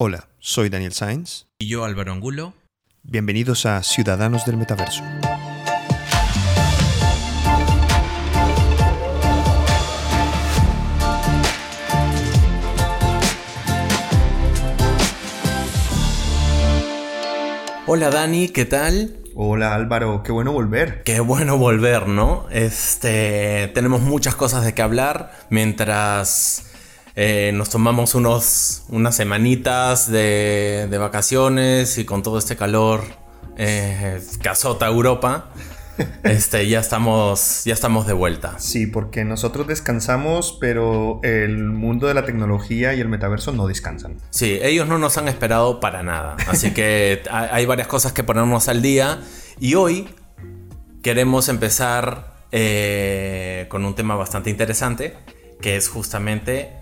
Hola, soy Daniel Sainz. Y yo Álvaro Angulo. Bienvenidos a Ciudadanos del Metaverso. Hola Dani, ¿qué tal? Hola Álvaro, qué bueno volver. Qué bueno volver, ¿no? Este, tenemos muchas cosas de qué hablar mientras eh, nos tomamos unos, unas semanitas de, de, vacaciones y con todo este calor eh, que azota Europa. Este, ya estamos, ya estamos de vuelta. Sí, porque nosotros descansamos, pero el mundo de la tecnología y el metaverso no descansan. Sí, ellos no nos han esperado para nada. Así que hay varias cosas que ponernos al día. Y hoy queremos empezar eh, con un tema bastante interesante, que es justamente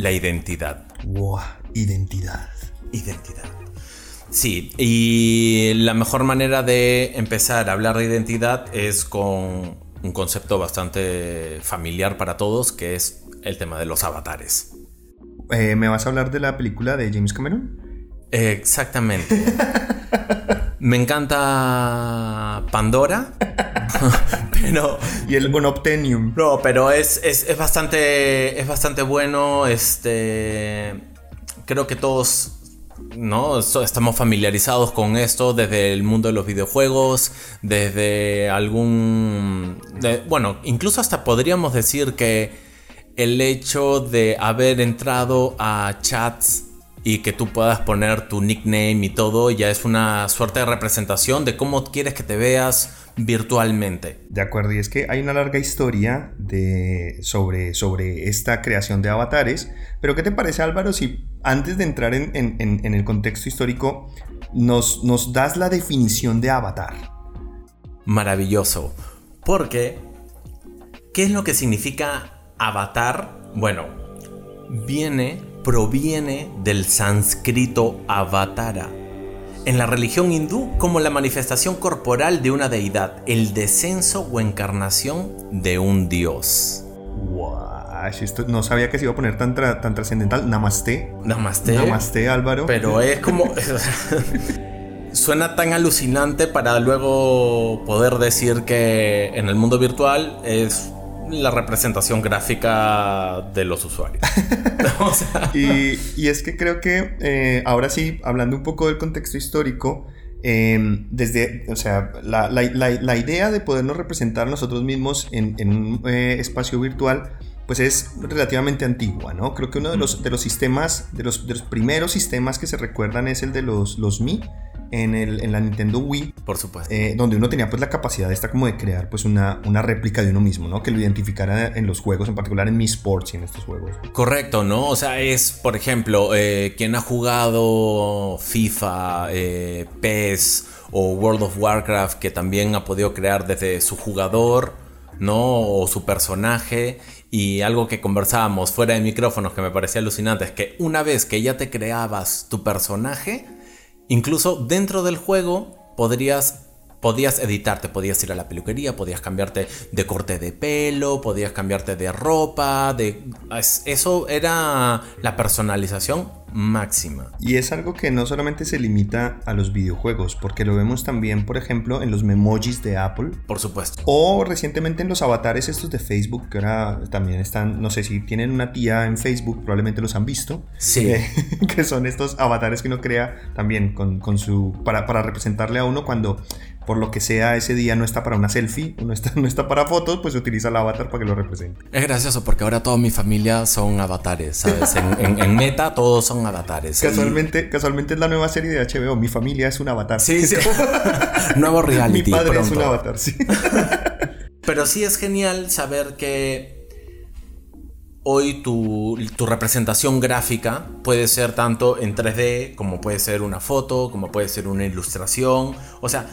la identidad. Wow, identidad. Identidad. Sí, y la mejor manera de empezar a hablar de identidad es con un concepto bastante familiar para todos, que es el tema de los avatares. Eh, ¿Me vas a hablar de la película de James Cameron? Exactamente. Me encanta Pandora. pero. Y el Bonoptenium. No, pero es, es, es, bastante. Es bastante bueno. Este. Creo que todos ¿no? Estamos familiarizados con esto desde el mundo de los videojuegos, desde algún... bueno, incluso hasta podríamos decir que el hecho de haber entrado a chats y que tú puedas poner tu nickname y todo ya es una suerte de representación de cómo quieres que te veas virtualmente. De acuerdo, y es que hay una larga historia de, sobre, sobre esta creación de avatares, pero ¿qué te parece Álvaro si antes de entrar en, en, el contexto histórico nos, nos das la definición de avatar? Maravilloso, porque ¿qué es lo que significa avatar? Bueno, viene, proviene del sánscrito avatara en la religión hindú como la manifestación corporal de una deidad, el descenso o encarnación de un dios. esto no sabía que se iba a poner tan, tan trascendental. Namaste. Namaste. Namaste, Álvaro. Pero es como. suena tan alucinante para luego poder decir que en el mundo virtual es la representación gráfica de los usuarios. y, es que creo que eh, ahora sí, hablando un poco del contexto histórico, em, desde, o sea, la, idea de podernos representar nosotros mismos en, un eh, espacio virtual, pues es relativamente antigua, ¿no? Creo que uno de los, de los sistemas, de los, de los primeros sistemas que se recuerdan es el de los, los Mi, en, el, en la Nintendo Wii. Por supuesto. Eh, donde uno tenía pues la capacidad esta como de crear pues una, una réplica de uno mismo, ¿no? Que lo identificara en los juegos, en particular en Mi Sports y en estos juegos. Correcto, ¿no? O sea, es, por ejemplo, eh, quien ha jugado FIFA, eh, PES o World of Warcraft, que también ha podido crear desde su jugador, ¿no? O su personaje. Y algo que conversábamos fuera de micrófonos que me parecía alucinante es que una vez que ya te creabas tu personaje, Incluso dentro del juego podrías podías editarte, podías ir a la peluquería, podías cambiarte de corte de pelo, podías cambiarte de ropa, de eso era la personalización máxima. Y es algo que no solamente se limita a los videojuegos, porque lo vemos también, por ejemplo, en los memojis de Apple. Por supuesto. O recientemente en los avatares estos de Facebook, que ahora también están, no sé si tienen una tía en Facebook, probablemente los han visto. Sí. que son estos avatares que uno crea también con, su, para, para representarle a uno cuando por lo que sea ese día no está para una selfie, no está, no está para fotos, pues utiliza el avatar para que lo represente. Es gracioso porque ahora toda mi familia son avatares, ¿sabes? En, Meta todos son avatares. Casualmente, casualmente es la nueva serie de HBO, Mi familia es un avatar. Sí, sí. Nuevo reality. Mi padre es un avatar, sí. Pero sí es genial saber que hoy tu, tu, representación gráfica puede ser tanto en 3D como puede ser una foto, como puede ser una ilustración. O sea,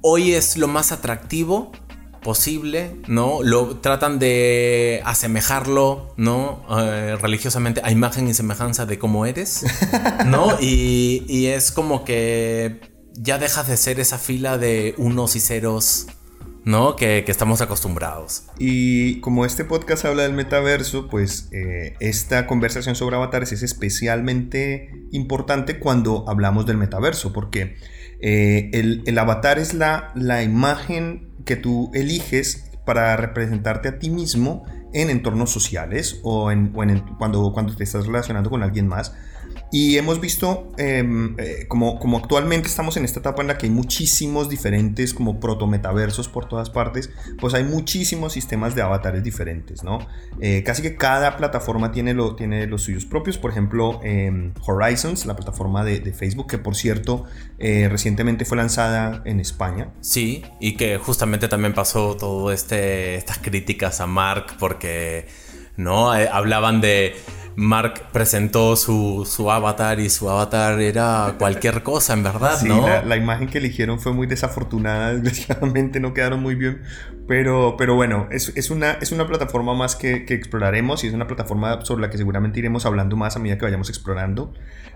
hoy es lo más atractivo posible, ¿no? Lo tratan de asemejarlo, ¿no? Eh, religiosamente a imagen y semejanza de cómo eres, ¿no? Y, y, es como que ya dejas de ser esa fila de unos y ceros, ¿no? Que, estamos acostumbrados. Y como este podcast habla del metaverso, pues eh, esta conversación sobre avatares es especialmente importante cuando hablamos del metaverso, porque eh, el, avatar es la, la imagen que tú eliges para representarte a ti mismo en entornos sociales o, en, cuando, cuando te estás relacionando con alguien más. Y hemos visto em, eh, como, como actualmente estamos en esta etapa en la que hay muchísimos diferentes como proto-metaversos por todas partes, pues hay muchísimos sistemas de avatares diferentes, ¿no? Eh, casi que cada plataforma tiene, lo, tiene los suyos propios, por ejemplo, em, Horizons, la plataforma de, de, Facebook, que por cierto eh, recientemente fue lanzada en España. Sí, y que justamente también pasó todo este, estas críticas a Mark porque, ¿no? hablaban de Mark presentó su, avatar y su avatar era cualquier cosa, en verdad, sí, La, imagen que eligieron fue muy desafortunada, desgraciadamente no quedaron muy bien, pero, pero bueno, es, una, es una plataforma más que, que, exploraremos y es una plataforma sobre la que seguramente iremos hablando más a medida que vayamos explorando.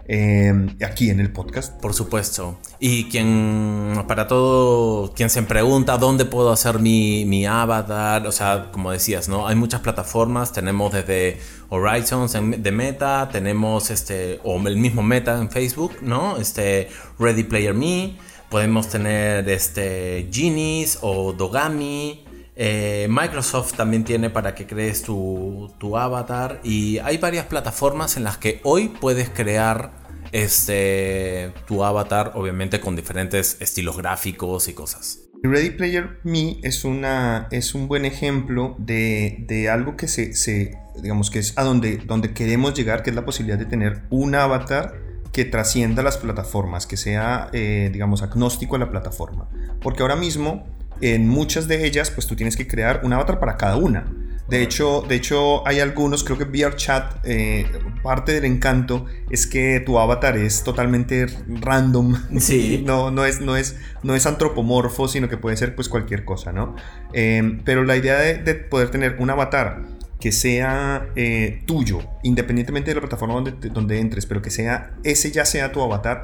Em, aquí en el podcast. Por supuesto. Y quien, para todo, quien se pregunta dónde puedo hacer mi, mi avatar, o sea, como decías, ¿no? Hay muchas plataformas, tenemos desde Horizons de Meta, tenemos este, o el mismo Meta en Facebook, ¿no? Este, Ready Player Me, podemos tener este, Genies o Dogami. Eh, Microsoft también tiene para que crees tu, avatar y hay varias plataformas en las que hoy puedes crear este, tu avatar, obviamente con diferentes estilos gráficos y cosas. Ready Player Me es, una, es un buen ejemplo de, algo que se, digamos que es a donde, donde queremos llegar, que es la posibilidad de tener un avatar que trascienda las plataformas, que sea, eh, digamos, agnóstico a la plataforma. Porque ahora mismo en muchas de ellas, pues tú tienes que crear un avatar para cada una. De hecho, de hecho, hay algunos, creo que VRChat, eh, parte del encanto es que tu avatar es totalmente random. Sí. no, no, es, no, es, no es antropomorfo, sino que puede ser pues cualquier cosa, ¿no? Eh, pero la idea de, poder tener un avatar que sea eh, tuyo, independientemente de la plataforma donde, donde entres, pero que sea ese ya sea tu avatar,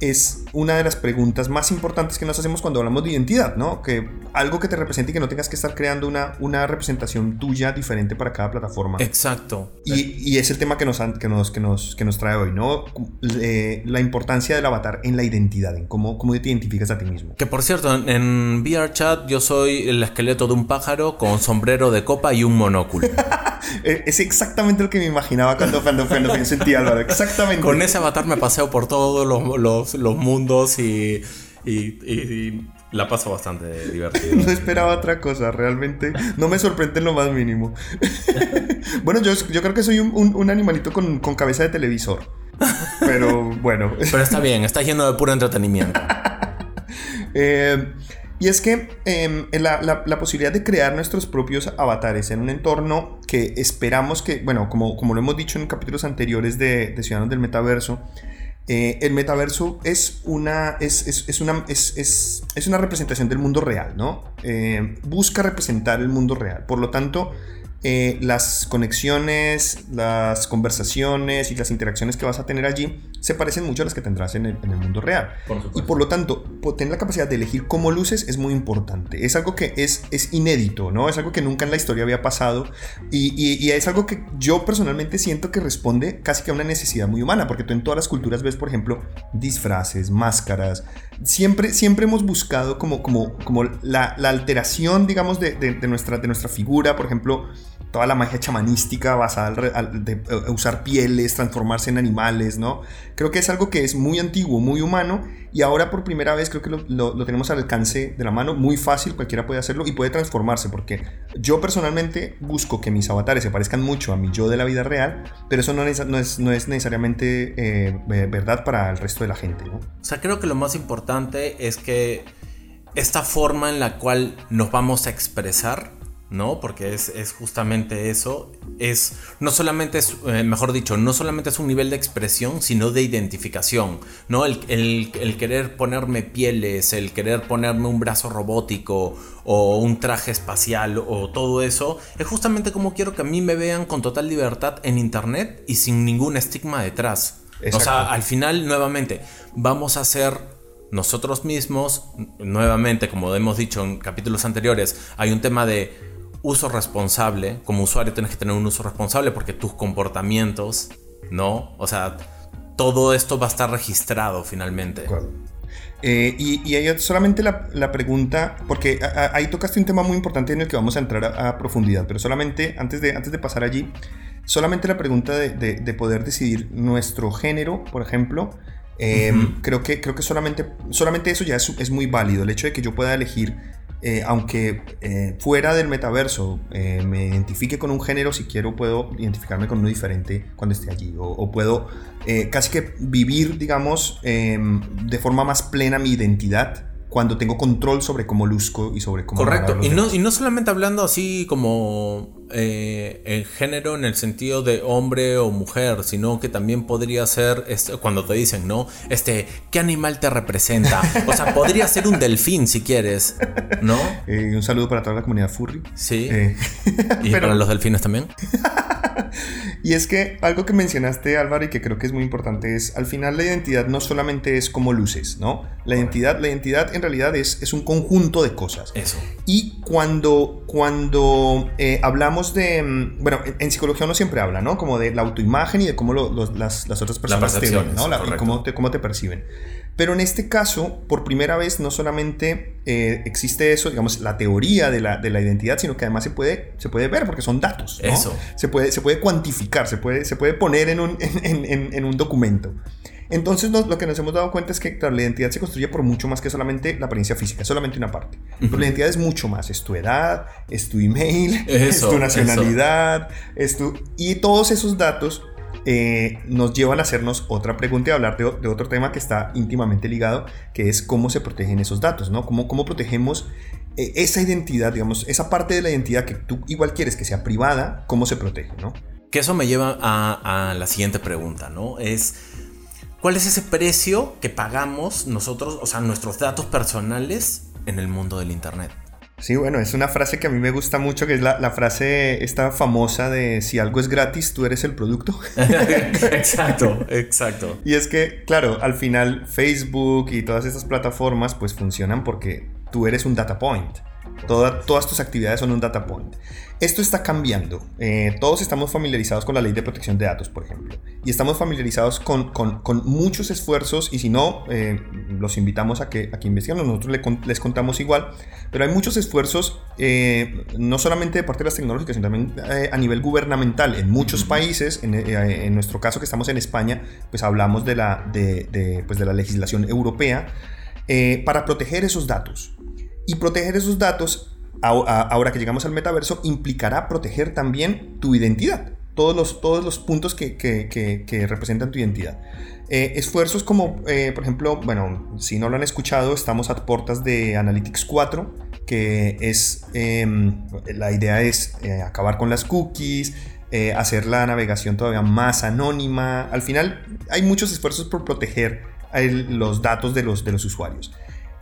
es una de las preguntas más importantes que nos hacemos cuando hablamos de identidad, ¿no? Que algo que te represente y que no tengas que estar creando una, una representación tuya diferente para cada plataforma. Exacto. Y, es el tema que nos, que nos, que nos, que nos trae hoy, ¿no? Eh, la importancia del avatar en la identidad, en cómo, cómo te identificas a ti mismo. Que por cierto, en VRChat yo soy el esqueleto de un pájaro con sombrero de copa y un monóculo. Eh, es exactamente lo que me imaginaba cuando, cuando, cuando pienso en ti, Álvaro. Exactamente. Con ese avatar me paseo por todos los, los los, mundos y, la paso bastante divertido. No esperaba otra cosa, realmente. No me sorprende en lo más mínimo. bueno, yo, yo creo que soy un, animalito con, cabeza de televisor. Pero bueno. Pero está bien, está lleno de puro entretenimiento. Eh, y es que em, la, posibilidad de crear nuestros propios avatares en un entorno que esperamos que, bueno, como, como lo hemos dicho en capítulos anteriores de, de Ciudadanos del Metaverso, eh, el metaverso es una, es, una, es, una representación del mundo real, ¿no? Eh, busca representar el mundo real. Por lo tanto, eh, las conexiones, las conversaciones y las interacciones que vas a tener allí se parecen mucho a las que tendrás en el, mundo real. y por lo tanto, tener la capacidad de elegir cómo luces es muy importante. Es algo que es, es inédito, ¿no? Es algo que nunca en la historia había pasado y, y, es algo que yo personalmente siento que responde casi que a una necesidad muy humana, porque tú en todas las culturas ves, por ejemplo, disfraces, máscaras. Siempre, siempre hemos buscado como, como, como la, la alteración, digamos, de, de, nuestra, de nuestra figura, por ejemplo, toda la magia chamanística basada de eh, usar pieles, transformarse en animales, ¿no? Creo que es algo que es muy antiguo, muy humano y ahora por primera vez creo que lo, tenemos al alcance de la mano, muy fácil, cualquiera puede hacerlo y puede transformarse porque yo personalmente busco que mis avatares se parezcan mucho a mi yo de la vida real, pero eso no es, no es, no es necesariamente eh, verdad para el resto de la gente, ¿no? O sea, creo que lo más importante es que esta forma en la cual nos vamos a expresar ¿no? Porque es, justamente eso. Es, no solamente es, eh, mejor dicho, no solamente es un nivel de expresión, sino de identificación, ¿no? El, el, querer ponerme pieles, el querer ponerme un brazo robótico o un traje espacial o todo eso, es justamente como quiero que a mí me vean con total libertad en internet y sin ningún estigma detrás. O sea, al final, nuevamente, vamos a hacer nosotros mismos, nuevamente, como hemos dicho en capítulos anteriores, hay un tema de uso responsable. Como usuario tienes que tener un uso responsable porque tus comportamientos, ¿no? O sea, todo esto va a estar registrado finalmente. Eh, y, y hay solamente la, la pregunta, porque ahí tocaste un tema muy importante en el que vamos a entrar a, profundidad, pero solamente antes de, antes de pasar allí, solamente la pregunta de, de, poder decidir nuestro género, por ejemplo, eh, creo, que, creo que solamente, solamente eso ya es, es, muy válido, el hecho de que yo pueda elegir eh, aunque eh, fuera del metaverso eh, me identifique con un género, si quiero puedo identificarme con uno diferente cuando esté allí. O, puedo casi que vivir, digamos, em, de forma más plena mi identidad cuando tengo control sobre cómo luzco y sobre cómo... Correcto, y no, y no solamente hablando así como eh, en género en el sentido de hombre o mujer, sino que también podría ser, este, cuando te dicen, ¿no? Este, ¿qué animal te representa? O sea, podría ser un delfín si quieres, ¿no? Eh, un saludo para toda la comunidad furry. Sí. Eh, ¿Y para los delfines también? y es que algo que mencionaste, Álvaro, y que creo que es muy importante, es al final la identidad no solamente es como luces, ¿no? La identidad, la identidad en realidad es, es un conjunto de cosas. Eso. Y cuando, cuando eh, hablamos de. Mm, bueno, en, psicología uno siempre habla, ¿no? Como de la autoimagen y de cómo las, las, otras personas te ven, ¿no? y cómo te, cómo te perciben. Pero en este caso, por primera vez, no solamente eh, existe eso, digamos, la teoría de la, de la, identidad, sino que además se puede, se puede ver porque son datos. ¿no? Eso. Se puede, se puede cuantificar, se puede, se puede poner en un, en, en, un documento. Entonces lo que nos hemos dado cuenta es que la identidad se construye por mucho más que solamente la apariencia física, solamente una parte. Pero la identidad es mucho más, es tu edad, es tu email, es tu nacionalidad, es tu... Y todos esos datos eh, nos llevan a hacernos otra pregunta y hablar de, otro tema que está íntimamente ligado, que es cómo se protegen esos datos, ¿no? Cómo, cómo protegemos eh, esa identidad, digamos, esa parte de la identidad que tú igual quieres que sea privada, cómo se protege, ¿no? Que eso me lleva a, a la siguiente pregunta, ¿no? Es, ¿cuál es ese precio que pagamos nosotros, o sea, nuestros datos personales en el mundo del Internet? Sí, bueno, es una frase que a mí me gusta mucho, que es la, frase esta famosa de si algo es gratis, tú eres el producto. exacto, exacto. Y es que, claro, al final Facebook y todas estas plataformas pues funcionan porque tú eres un data point todas tus actividades son un data point. Esto está cambiando. Eh, todos estamos familiarizados con la ley de protección de datos, por ejemplo. Y estamos familiarizados con, muchos esfuerzos y si no, eh, los invitamos a que, a que investiguen. Nosotros les contamos igual. Pero hay muchos esfuerzos, eh, no solamente de parte de las tecnológicas, sino también a nivel gubernamental. En muchos países, en, nuestro caso que estamos en España, pues hablamos de la, de, pues de la legislación europea para proteger esos datos. Y proteger esos datos, ahora que llegamos al metaverso, implicará proteger también tu identidad. Todos los, todos los puntos que, que, representan tu identidad. Eh, esfuerzos como, eh, por ejemplo, bueno, si no lo han escuchado, estamos a puertas de Analytics 4, que es, em, la idea es eh, acabar con las cookies, hacer la navegación todavía más anónima. Al final, hay muchos esfuerzos por proteger los datos de los, de los usuarios.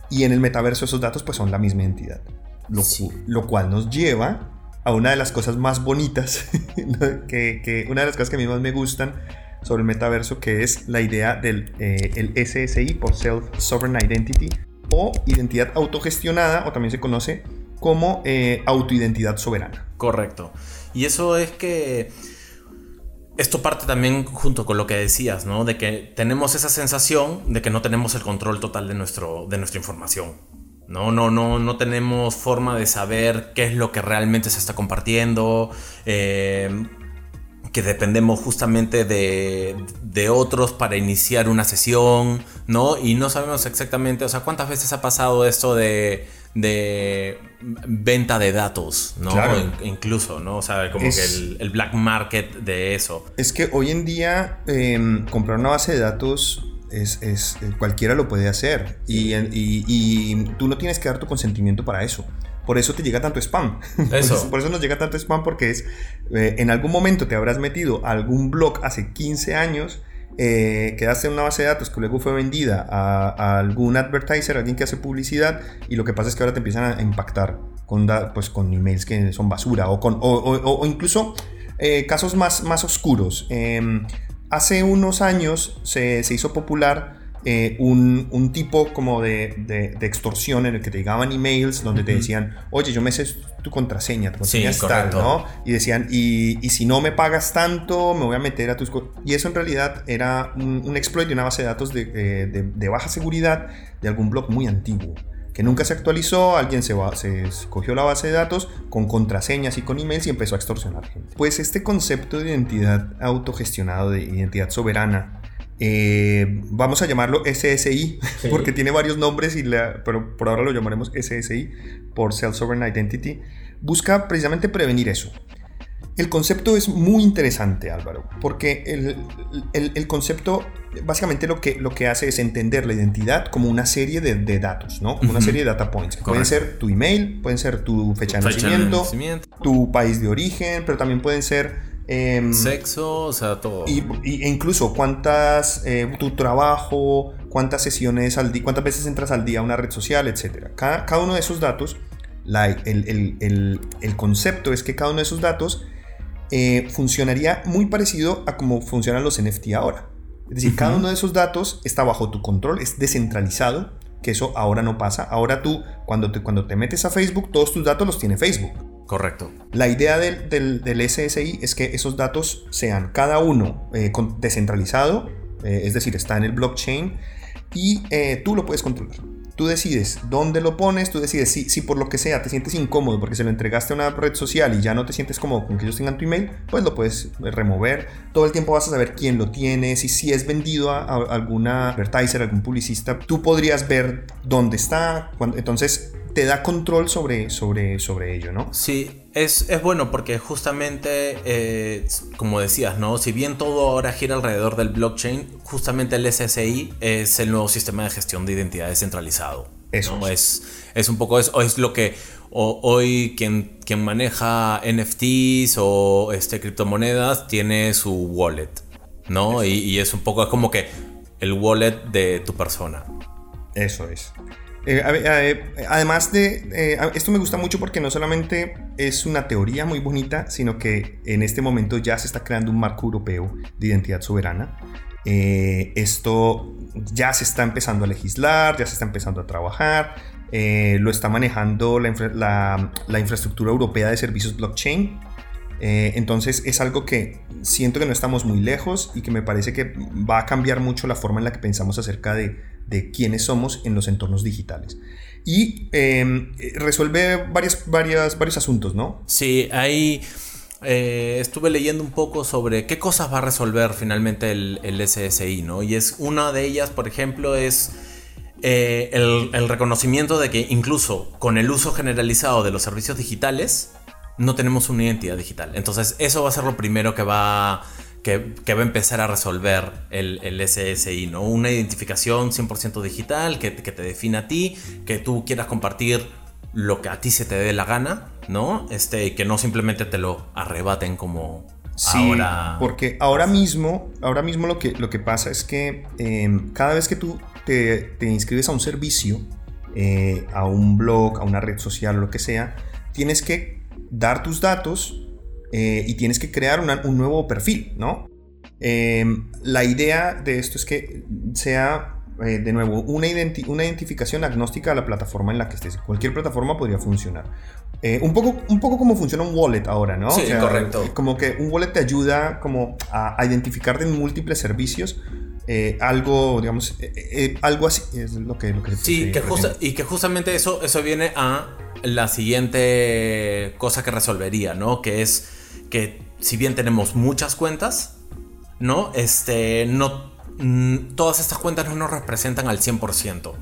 Y en el metaverso esos datos pues son la misma entidad. Lo, lo cual nos lleva a una de las cosas más bonitas, que, una de las cosas que a mí más me gustan sobre el metaverso, que es la idea del eh, el SSI por Self Sovereign Identity o identidad autogestionada, o también se conoce como eh, autoidentidad soberana. Correcto. Y eso es que esto parte también junto con lo que decías, ¿no? De que tenemos esa sensación de que no tenemos el control total de, nuestro, de nuestra información. No, no, no, no tenemos forma de saber qué es lo que realmente se está compartiendo. Eh, que dependemos justamente de, de, otros para iniciar una sesión, ¿no? Y no sabemos exactamente, o sea, cuántas veces ha pasado esto de de venta de datos, ¿no? incluso, ¿no? O sea, como que el, black market de eso. Es que hoy en día em, comprar una base de datos es, es eh, cualquiera lo puede hacer y, y, tú no tienes que dar tu consentimiento para eso. Por eso te llega tanto spam. Eso. por, eso, nos llega tanto spam porque es, eh, en algún momento te habrás metido algún blog hace 15 años eh, quedaste en una base de datos que luego fue vendida a, algún advertiser, alguien que hace publicidad, y lo que pasa es que ahora te empiezan a impactar con, pues, con emails que son basura o, con, o, incluso eh, casos más, más oscuros. Em, hace unos años se, se hizo popular eh, un, tipo como de, extorsión en el que te llegaban emails donde te decían, oye, yo me sé tu contraseña, tu contraseña tal, ¿no? Y decían, y, si no me pagas tanto, me voy a meter a tus... Y eso en realidad era un, exploit de una base de datos de, baja seguridad de algún blog muy antiguo que nunca se actualizó, alguien se, se escogió la base de datos con contraseñas y con emails y empezó a extorsionar gente. Pues este concepto de identidad autogestionado, de identidad soberana, eh, vamos a llamarlo SSI, porque tiene varios nombres, y pero por ahora lo llamaremos SSI, por Self Sovereign Identity, busca precisamente prevenir eso. El concepto es muy interesante, Álvaro, porque el, concepto básicamente lo que, lo que hace es entender la identidad como una serie de, datos, ¿no? Como una serie de data points. Pueden ser tu email, pueden ser tu fecha, de, nacimiento, tu país de origen, pero también pueden ser Em, Sexo, o sea, todo. Y, e incluso cuántas, eh, tu trabajo, cuántas sesiones al día, cuántas veces entras al día a una red social, etc. Cada, cada uno de esos datos, el, concepto es que cada uno de esos datos eh, funcionaría muy parecido a cómo funcionan los NFT ahora. Es decir, cada uno de esos datos está bajo tu control, es descentralizado, que eso ahora no pasa. Ahora tú, cuando te, cuando te metes a Facebook, todos tus datos los tiene Facebook. Correcto. La idea del, SSI es que esos datos sean cada uno eh, descentralizado, eh, es decir, está en el blockchain y eh, tú lo puedes controlar. Tú decides dónde lo pones, tú decides si, si por lo que sea te sientes incómodo porque se lo entregaste a una red social y ya no te sientes cómodo con que ellos tengan tu email, pues lo puedes remover. Todo el tiempo vas a saber quién lo tiene, si, si es vendido a, a alguna advertiser, algún publicista, tú podrías ver dónde está. entonces te da control sobre, sobre, sobre ello, ¿no? Sí, es, bueno porque justamente, eh, como decías, ¿no? Si bien todo ahora gira alrededor del blockchain, justamente el SSI es el nuevo sistema de gestión de identidad descentralizado. Eso. Es, es un poco eso, es lo que hoy quien, quien maneja NFTs o este, criptomonedas tiene su wallet, ¿no? Y, y es un poco como que el wallet de tu persona. Eso es. Eh, eh, además de, eh, esto me gusta mucho porque no solamente es una teoría muy bonita, sino que en este momento ya se está creando un marco europeo de identidad soberana. esto ya se está empezando a legislar, ya se está empezando a trabajar, lo está manejando la, la, infraestructura europea de servicios blockchain. entonces es algo que siento que no estamos muy lejos y que me parece que va a cambiar mucho la forma en la que pensamos acerca de, de quiénes somos en los entornos digitales. Y em, resuelve varios, asuntos, ¿no? Sí, ahí eh, estuve leyendo un poco sobre qué cosas va a resolver finalmente el, SSI, ¿no? Y es una de ellas, por ejemplo, es eh, el, el reconocimiento de que incluso con el uso generalizado de los servicios digitales, no tenemos una identidad digital. Entonces, eso va a ser lo primero que va que, va a empezar a resolver el, SSI, ¿no? Una identificación 100% digital que, te define a ti, que tú quieras compartir lo que a ti se te dé la gana, ¿no? Este, que no simplemente te lo arrebaten como sí, Porque ahora mismo, ahora mismo lo que, lo que pasa es que em, cada vez que tú te, inscribes a un servicio, eh, a un blog, a una red social lo que sea, tienes que dar tus datos eh, y tienes que crear un nuevo perfil, ¿no? Em, la idea de esto es que sea, eh, de nuevo, una, una, identificación agnóstica a la plataforma en la que estés. Cualquier plataforma podría funcionar. Eh, un, poco, un poco como funciona un wallet ahora, ¿no? Sí, correcto. Como que un wallet te ayuda como a, identificar de múltiples servicios. algo, digamos, algo así es lo que... Lo que sí, que y que justamente eso, eso viene a la siguiente cosa que resolvería, ¿no? Que es que si bien tenemos muchas cuentas, ¿no? Este, no, mm, todas estas cuentas no nos representan al 100%,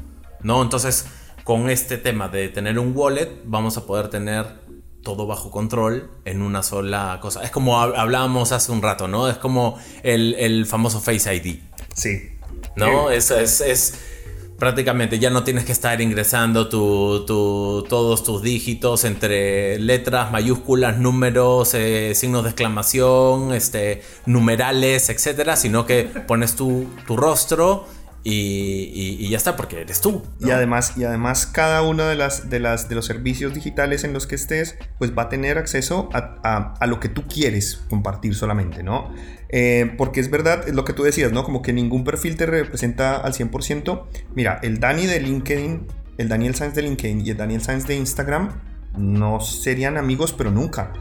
¿no? Entonces, con este tema de tener un wallet, vamos a poder tener todo bajo control en una sola cosa. Es como hablábamos hace un rato, ¿no? Es como el, famoso Face ID. Sí. ¿No? es, es prácticamente ya no tienes que estar ingresando todos tus dígitos entre letras, mayúsculas, números, eh, signos de exclamación, este, numerales, etcétera, sino que pones tu, rostro y, ya está, porque eres tú. Y además, y además cada uno de, las, de, las, de los servicios digitales en los que estés, pues va a tener acceso a, a, lo que tú quieres compartir solamente, ¿no? Eh, porque es verdad, es lo que tú decías, ¿no? Como que ningún perfil te representa al 100%. Mira, el Dani de LinkedIn, el Daniel Sainz de LinkedIn y el Daniel Sainz de Instagram no serían amigos, pero nunca.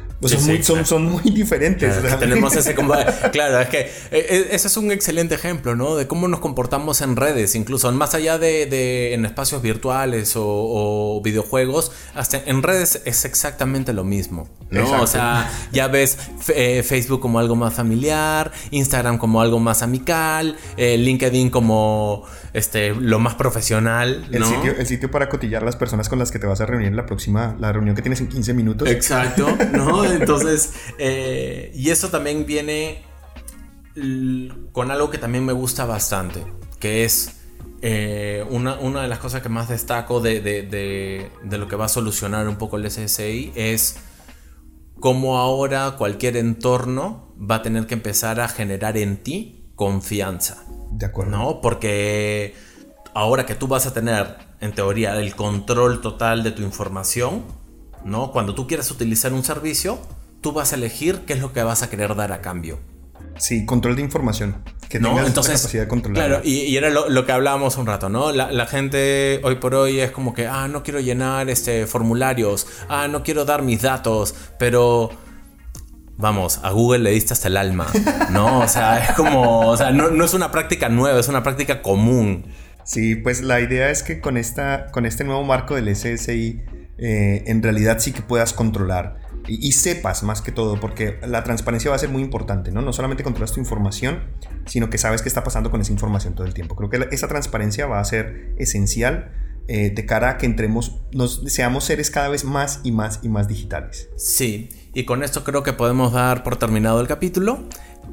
son, muy, diferentes. Claro, tenemos ese claro, es que eh, eh, ese es un excelente ejemplo, ¿no? De cómo nos comportamos en redes, incluso más allá de, en espacios virtuales o, videojuegos, hasta en redes es exactamente lo mismo, ¿no? O sea, ya ves eh, Facebook como algo más familiar, Instagram como algo más amical, LinkedIn como este, lo más profesional, El, sitio, el sitio para cotillar las personas con las que te vas a reunir en la próxima, la reunión que tienes en 15 minutos. Exacto, ¿no? Entonces, eh, y eso también viene con algo que también me gusta bastante, que es eh, una, de las cosas que más destaco de, de, lo que va a solucionar un poco el SSI es cómo ahora cualquier entorno va a tener que empezar a generar en ti confianza. De acuerdo. ¿No? Porque ahora que tú vas a tener, en teoría, el control total de tu información, ¿no? Cuando tú quieras utilizar un servicio, tú vas a elegir qué es lo que vas a querer dar a cambio. Sí, control de información. Que no, entonces, capacidad de controlar. Claro, y, era lo, que hablábamos un rato, ¿no? La, gente hoy por hoy es como que, ah, no quiero llenar este, formularios, ah, no quiero dar mis datos, pero vamos, a Google le diste hasta el alma, ¿no? O sea, es como, o sea, no, es una práctica nueva, es una práctica común. Sí, pues la idea es que con, esta, con este nuevo marco del SSI, eh, en realidad sí que puedas controlar y, sepas más que todo, porque la transparencia va a ser muy importante, ¿no? No solamente controlas tu información, sino que sabes qué está pasando con esa información todo el tiempo. Creo que esa transparencia va a ser esencial eh, de cara a que entremos, nos seamos seres cada vez más y más y más digitales. Sí, y con esto creo que podemos dar por terminado el capítulo.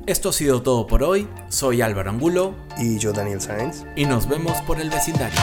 Esto ha sido todo por hoy. Soy Álvaro Angulo. Y yo, Daniel Sáenz. Y nos vemos por el vecindario.